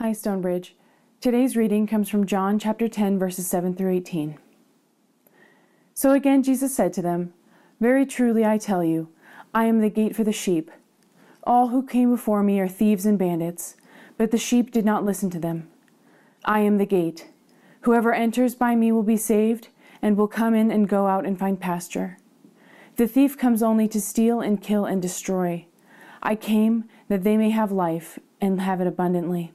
Hi, Stonebridge. Today's reading comes from John chapter 10, verses 7 through 18. So again, Jesus said to them, Very truly I tell you, I am the gate for the sheep. All who came before me are thieves and bandits, but the sheep did not listen to them. I am the gate. Whoever enters by me will be saved, and will come in and go out and find pasture. The thief comes only to steal and kill and destroy. I came that they may have life and have it abundantly.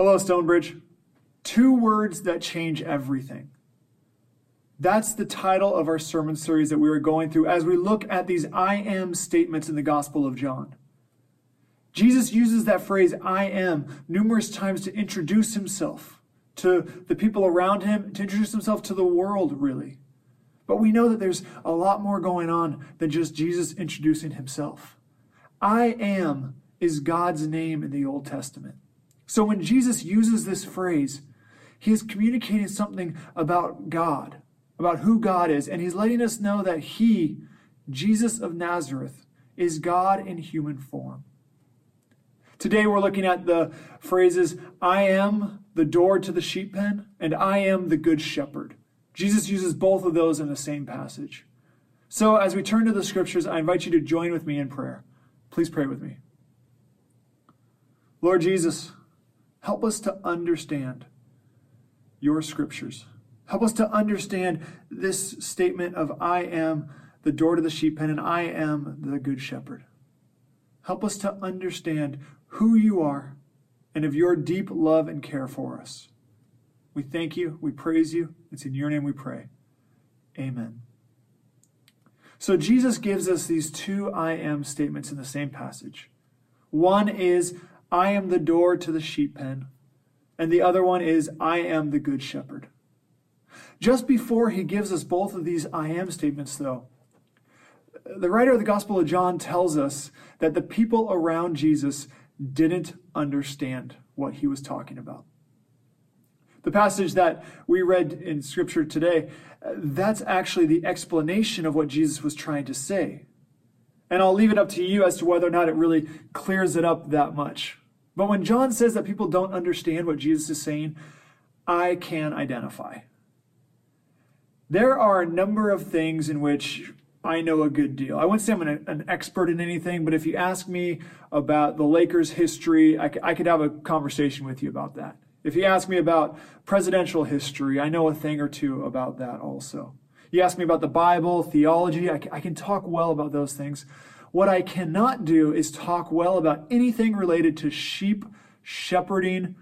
Hello, Stonebridge. Two words that change everything. That's the title of our sermon series that we are going through as we look at these I am statements in the Gospel of John. Jesus uses that phrase, I am, numerous times to introduce himself to the people around him, to introduce himself to the world, really. But we know that there's a lot more going on than just Jesus introducing himself. I am is God's name in the Old Testament. So when Jesus uses this phrase, he is communicating something about God, about who God is, and he's letting us know that he, Jesus of Nazareth, is God in human form. Today we're looking at the phrases, I am the door to the sheep pen, and I am the good shepherd. Jesus uses both of those in the same passage. So as we turn to the scriptures, I invite you to join with me in prayer. Please pray with me. Lord Jesus, Help us to understand your scriptures. Help us to understand this statement of I am the door to the sheep pen and I am the good shepherd. Help us to understand who you are and of your deep love and care for us. We thank you. We praise you. It's in your name we pray. Amen. So Jesus gives us these two I am statements in the same passage. One is, I am the door to the sheep pen. And the other one is, I am the good shepherd. Just before he gives us both of these I am statements, though, the writer of the Gospel of John tells us that the people around Jesus didn't understand what he was talking about. The passage that we read in Scripture today, that's actually the explanation of what Jesus was trying to say. And I'll leave it up to you as to whether or not it really clears it up that much. But when John says that people don't understand what Jesus is saying, I can identify. There are a number of things in which I know a good deal. I wouldn't say I'm an, an expert in anything, but if you ask me about the Lakers' history, I, could have a conversation with you about that. If you ask me about presidential history, I know a thing or two about that also. You ask me about the Bible, theology, I, I can talk well about those things. What I cannot do is talk well about anything related to sheep, shepherding,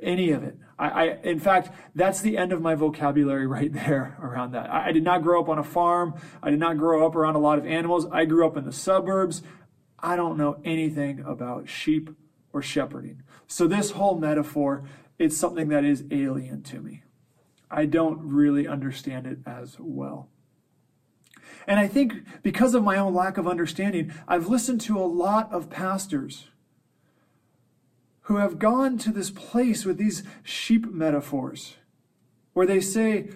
any of it. I, I, in fact, that's the end of my vocabulary right there around that. I, I did not grow up on a farm. I did not grow up around a lot of animals. I grew up in the suburbs. I don't know anything about sheep or shepherding. So this whole metaphor, it's something that is alien to me. I don't really understand it as well. And I think because of my own lack of understanding, I've listened to a lot of pastors who have gone to this place with these sheep metaphors where they say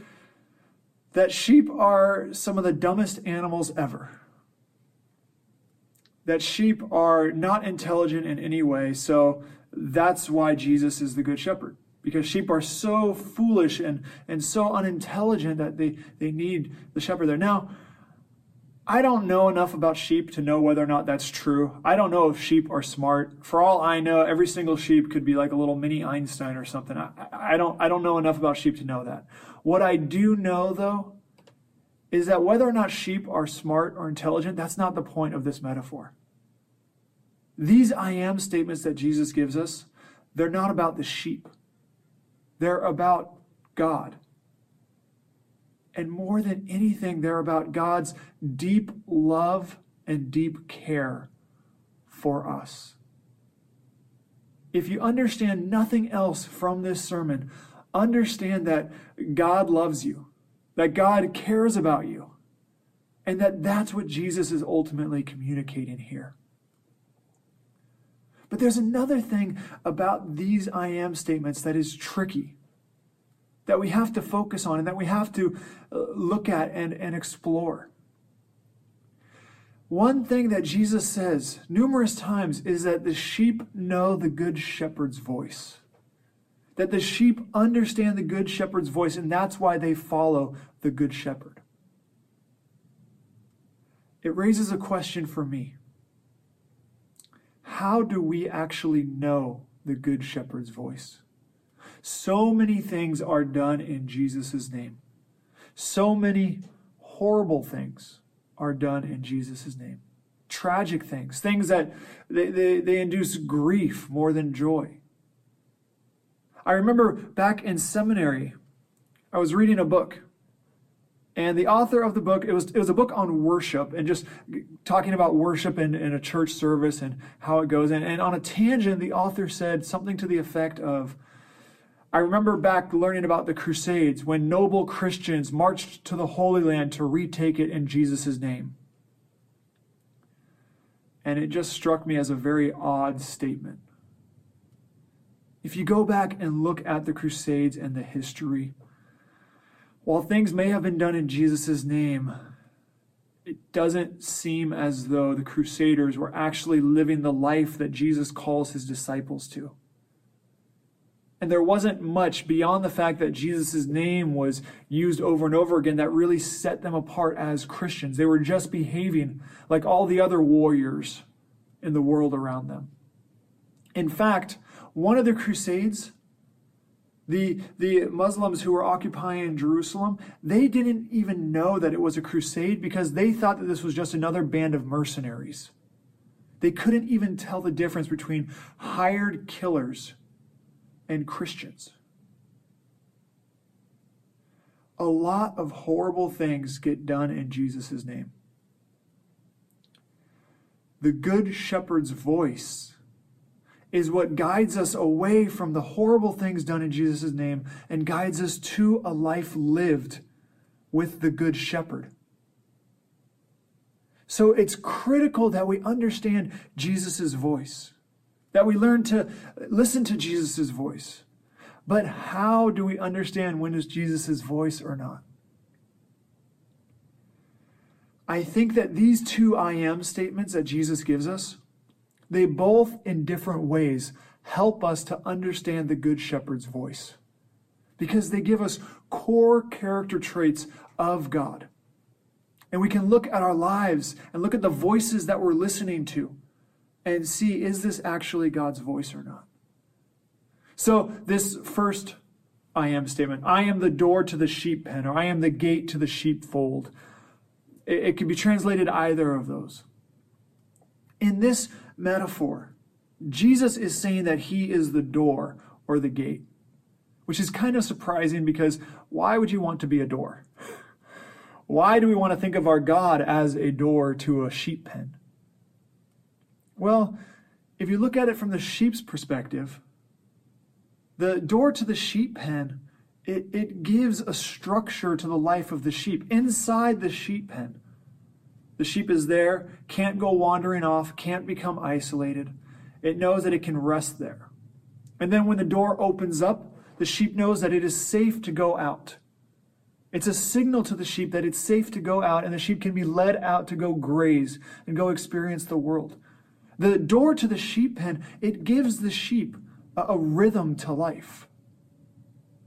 that sheep are some of the dumbest animals ever. That sheep are not intelligent in any way, so that's why Jesus is the good shepherd. Because sheep are so foolish and, and so unintelligent that they, they need the shepherd there. Now, I don't know enough about sheep to know whether or not that's true. I don't know if sheep are smart. For all I know, every single sheep could be like a little mini Einstein or something. I, I don't I don't know enough about sheep to know that. What I do know though is that whether or not sheep are smart or intelligent, that's not the point of this metaphor. These I am statements that Jesus gives us, they're not about the sheep. They're about God. And more than anything, they're about God's deep love and deep care for us. If you understand nothing else from this sermon, understand that God loves you, that God cares about you, and that that's what Jesus is ultimately communicating here. But there's another thing about these I am statements that is tricky that we have to focus on and that we have to uh, look at and, and explore. One thing that Jesus says numerous times is that the sheep know the good shepherd's voice. That the sheep understand the good shepherd's voice, and that's why they follow the good shepherd. It raises a question for me How do we actually know the good shepherd's voice? So many things are done in Jesus' name. So many horrible things are done in Jesus' name. Tragic things, things that they, they, they induce grief more than joy. I remember back in seminary, I was reading a book and the author of the book it was it was a book on worship and just talking about worship in, in a church service and how it goes and, and on a tangent the author said something to the effect of I remember back learning about the Crusades when noble Christians marched to the Holy Land to retake it in Jesus' name. And it just struck me as a very odd statement. If you go back and look at the Crusades and the history, while things may have been done in Jesus' name, it doesn't seem as though the Crusaders were actually living the life that Jesus calls his disciples to. And there wasn't much beyond the fact that Jesus' name was used over and over again that really set them apart as Christians. They were just behaving like all the other warriors in the world around them. In fact, one of the Crusades, the, the Muslims who were occupying Jerusalem, they didn't even know that it was a crusade because they thought that this was just another band of mercenaries. They couldn't even tell the difference between hired killers and Christians. A lot of horrible things get done in Jesus' name. The Good Shepherd's voice is what guides us away from the horrible things done in Jesus' name and guides us to a life lived with the Good Shepherd. So it's critical that we understand Jesus' voice that we learn to listen to Jesus' voice. But how do we understand when is Jesus' voice or not? I think that these two I am statements that Jesus gives us, they both in different ways help us to understand the Good Shepherd's voice because they give us core character traits of God. And we can look at our lives and look at the voices that we're listening to and see is this actually God's voice or not? So, this first I am statement I am the door to the sheep pen, or I am the gate to the sheepfold. It, it can be translated either of those. In this metaphor, Jesus is saying that he is the door or the gate, which is kind of surprising because why would you want to be a door? Why do we want to think of our God as a door to a sheep pen? Well, if you look at it from the sheep's perspective, the door to the sheep pen, it, it gives a structure to the life of the sheep inside the sheep pen. The sheep is there, can't go wandering off, can't become isolated. It knows that it can rest there. And then when the door opens up, the sheep knows that it is safe to go out. It's a signal to the sheep that it's safe to go out, and the sheep can be led out to go graze and go experience the world. The door to the sheep pen, it gives the sheep a, a rhythm to life,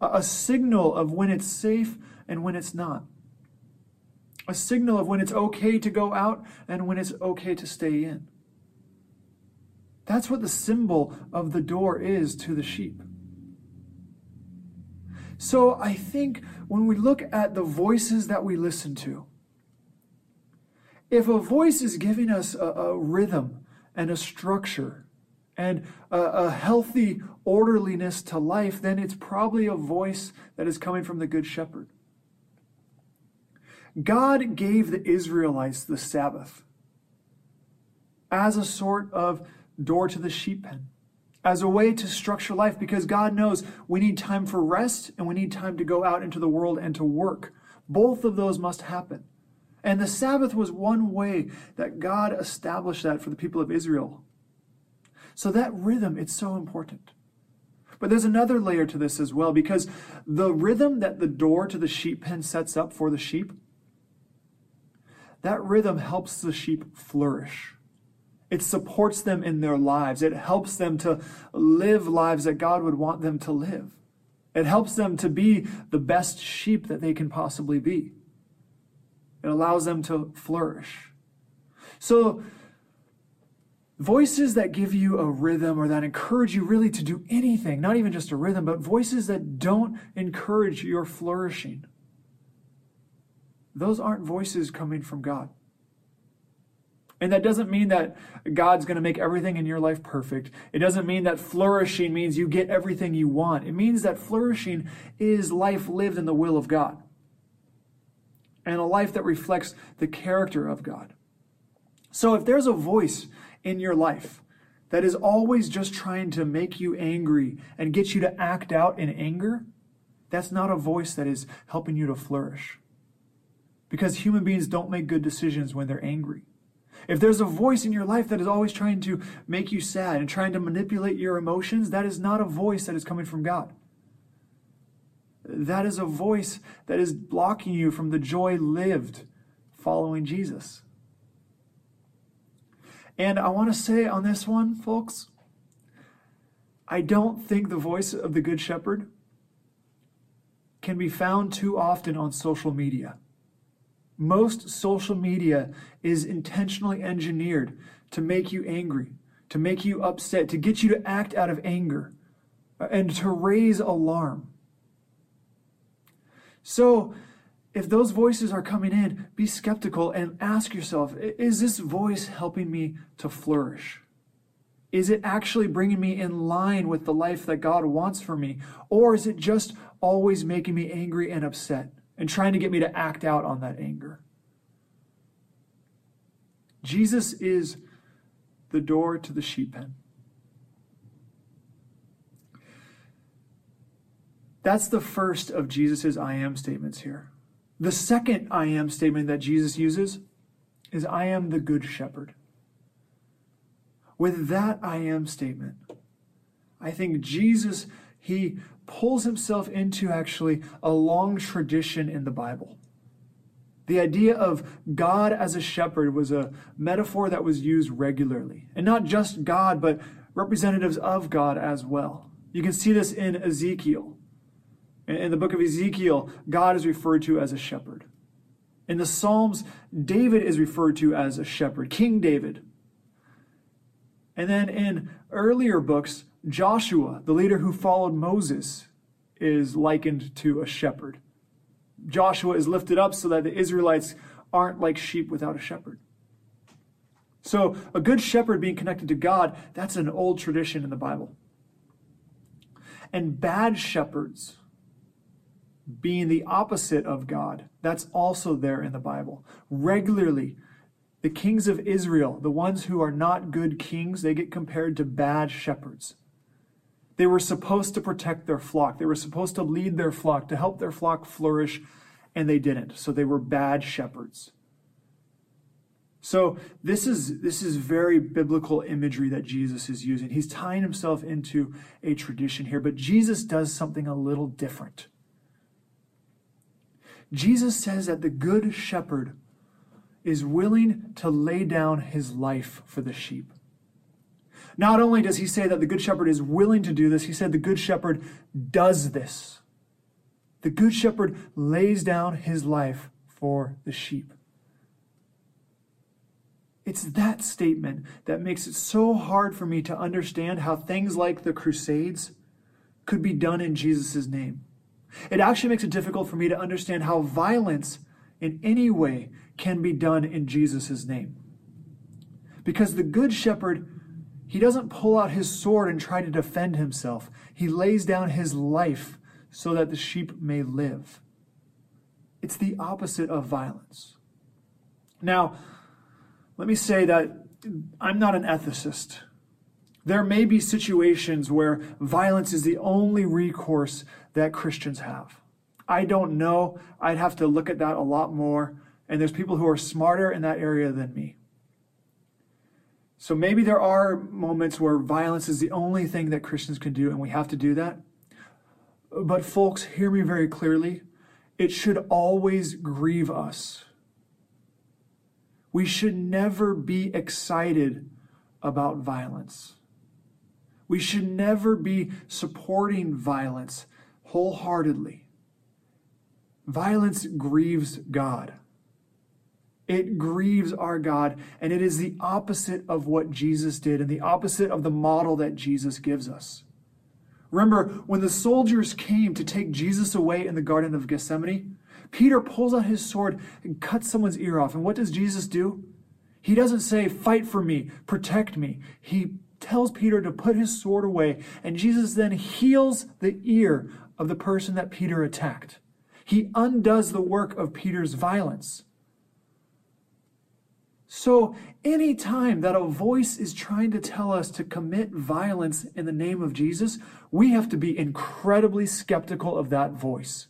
a, a signal of when it's safe and when it's not. a signal of when it's okay to go out and when it's okay to stay in. That's what the symbol of the door is to the sheep. So I think when we look at the voices that we listen to, if a voice is giving us a, a rhythm and a structure and a, a healthy orderliness to life, then it's probably a voice that is coming from the Good Shepherd. God gave the Israelites the Sabbath as a sort of door to the sheep pen, as a way to structure life, because God knows we need time for rest and we need time to go out into the world and to work. Both of those must happen. And the Sabbath was one way that God established that for the people of Israel. So that rhythm, it's so important. But there's another layer to this as well, because the rhythm that the door to the sheep pen sets up for the sheep, that rhythm helps the sheep flourish. It supports them in their lives. It helps them to live lives that God would want them to live. It helps them to be the best sheep that they can possibly be. It allows them to flourish. So, voices that give you a rhythm or that encourage you really to do anything, not even just a rhythm, but voices that don't encourage your flourishing, those aren't voices coming from God. And that doesn't mean that God's going to make everything in your life perfect. It doesn't mean that flourishing means you get everything you want. It means that flourishing is life lived in the will of God and a life that reflects the character of God. So if there's a voice in your life that is always just trying to make you angry and get you to act out in anger, that's not a voice that is helping you to flourish. Because human beings don't make good decisions when they're angry. If there's a voice in your life that is always trying to make you sad and trying to manipulate your emotions, that is not a voice that is coming from God. That is a voice that is blocking you from the joy lived following Jesus. And I want to say on this one, folks, I don't think the voice of the Good Shepherd can be found too often on social media. Most social media is intentionally engineered to make you angry, to make you upset, to get you to act out of anger, uh, and to raise alarm. So, if those voices are coming in, be skeptical and ask yourself is this voice helping me to flourish? Is it actually bringing me in line with the life that God wants for me? Or is it just always making me angry and upset and trying to get me to act out on that anger? Jesus is the door to the sheep pen. That's the first of Jesus' I am statements here. The second I am statement that Jesus uses is I am the good shepherd. With that I am statement, I think Jesus, he pulls himself into actually a long tradition in the Bible. The idea of God as a shepherd was a metaphor that was used regularly. And not just God, but representatives of God as well. You can see this in Ezekiel. In the book of Ezekiel, God is referred to as a shepherd. In the Psalms, David is referred to as a shepherd, King David. And then in earlier books, Joshua, the leader who followed Moses, is likened to a shepherd. Joshua is lifted up so that the Israelites aren't like sheep without a shepherd. So, a good shepherd being connected to God, that's an old tradition in the Bible. And bad shepherds being the opposite of God. That's also there in the Bible. Regularly, the kings of Israel, the ones who are not good kings, they get compared to bad shepherds. They were supposed to protect their flock. They were supposed to lead their flock, to help their flock flourish, and they didn't. So they were bad shepherds. So this is this is very biblical imagery that Jesus is using. He's tying himself into a tradition here, but Jesus does something a little different. Jesus says that the good shepherd is willing to lay down his life for the sheep. Not only does he say that the good shepherd is willing to do this, he said the good shepherd does this. The good shepherd lays down his life for the sheep. It's that statement that makes it so hard for me to understand how things like the Crusades could be done in Jesus' name. It actually makes it difficult for me to understand how violence in any way can be done in Jesus' name. Because the Good Shepherd, he doesn't pull out his sword and try to defend himself, he lays down his life so that the sheep may live. It's the opposite of violence. Now, let me say that I'm not an ethicist. There may be situations where violence is the only recourse that Christians have. I don't know. I'd have to look at that a lot more. And there's people who are smarter in that area than me. So maybe there are moments where violence is the only thing that Christians can do, and we have to do that. But, folks, hear me very clearly. It should always grieve us. We should never be excited about violence. We should never be supporting violence wholeheartedly. Violence grieves God. It grieves our God, and it is the opposite of what Jesus did and the opposite of the model that Jesus gives us. Remember, when the soldiers came to take Jesus away in the Garden of Gethsemane, Peter pulls out his sword and cuts someone's ear off. And what does Jesus do? He doesn't say, Fight for me, protect me. He tells Peter to put his sword away, and Jesus then heals the ear of the person that Peter attacked. He undoes the work of Peter's violence. So, any time that a voice is trying to tell us to commit violence in the name of Jesus, we have to be incredibly skeptical of that voice.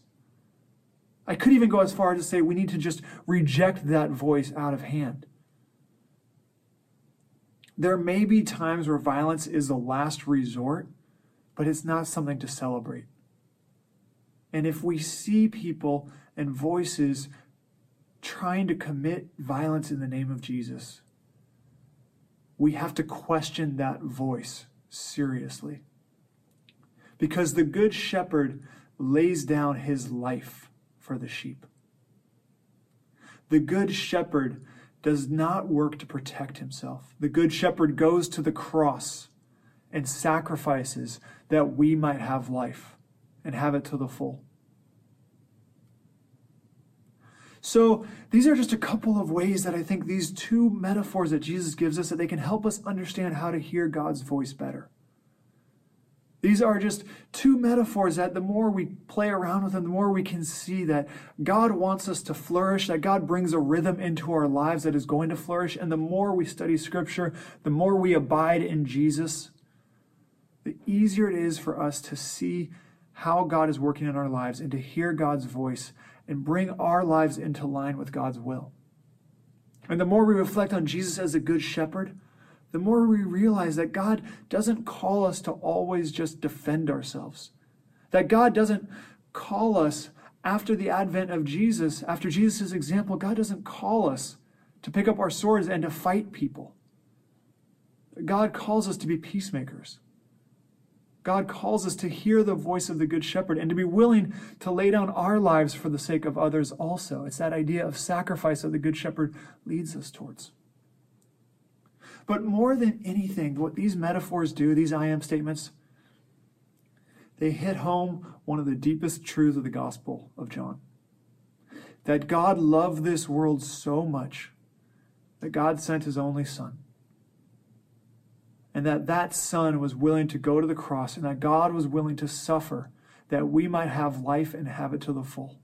I could even go as far as to say we need to just reject that voice out of hand. There may be times where violence is the last resort, but it's not something to celebrate. And if we see people and voices trying to commit violence in the name of Jesus, we have to question that voice seriously. Because the Good Shepherd lays down his life for the sheep. The Good Shepherd does not work to protect himself. The Good Shepherd goes to the cross and sacrifices that we might have life and have it to the full. So, these are just a couple of ways that I think these two metaphors that Jesus gives us that they can help us understand how to hear God's voice better. These are just two metaphors that the more we play around with them, the more we can see that God wants us to flourish, that God brings a rhythm into our lives that is going to flourish. And the more we study Scripture, the more we abide in Jesus, the easier it is for us to see how God is working in our lives and to hear God's voice and bring our lives into line with God's will. And the more we reflect on Jesus as a good shepherd, the more we realize that God doesn't call us to always just defend ourselves. That God doesn't call us after the advent of Jesus, after Jesus' example, God doesn't call us to pick up our swords and to fight people. God calls us to be peacemakers. God calls us to hear the voice of the Good Shepherd and to be willing to lay down our lives for the sake of others also. It's that idea of sacrifice that the Good Shepherd leads us towards. But more than anything, what these metaphors do, these I am statements, they hit home one of the deepest truths of the Gospel of John. That God loved this world so much that God sent his only Son. And that that Son was willing to go to the cross and that God was willing to suffer that we might have life and have it to the full.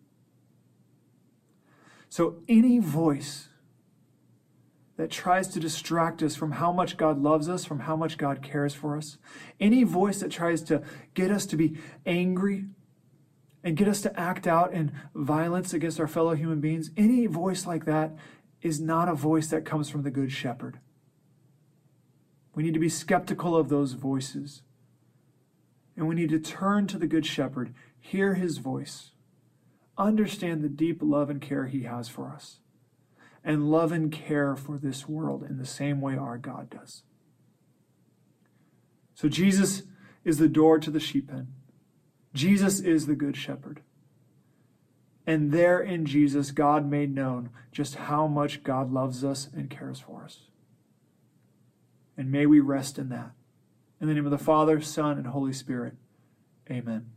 So any voice that tries to distract us from how much God loves us, from how much God cares for us. Any voice that tries to get us to be angry and get us to act out in violence against our fellow human beings, any voice like that is not a voice that comes from the Good Shepherd. We need to be skeptical of those voices. And we need to turn to the Good Shepherd, hear his voice, understand the deep love and care he has for us and love and care for this world in the same way our God does. So Jesus is the door to the sheep pen. Jesus is the good shepherd. And there in Jesus, God made known just how much God loves us and cares for us. And may we rest in that. In the name of the Father, Son, and Holy Spirit. Amen.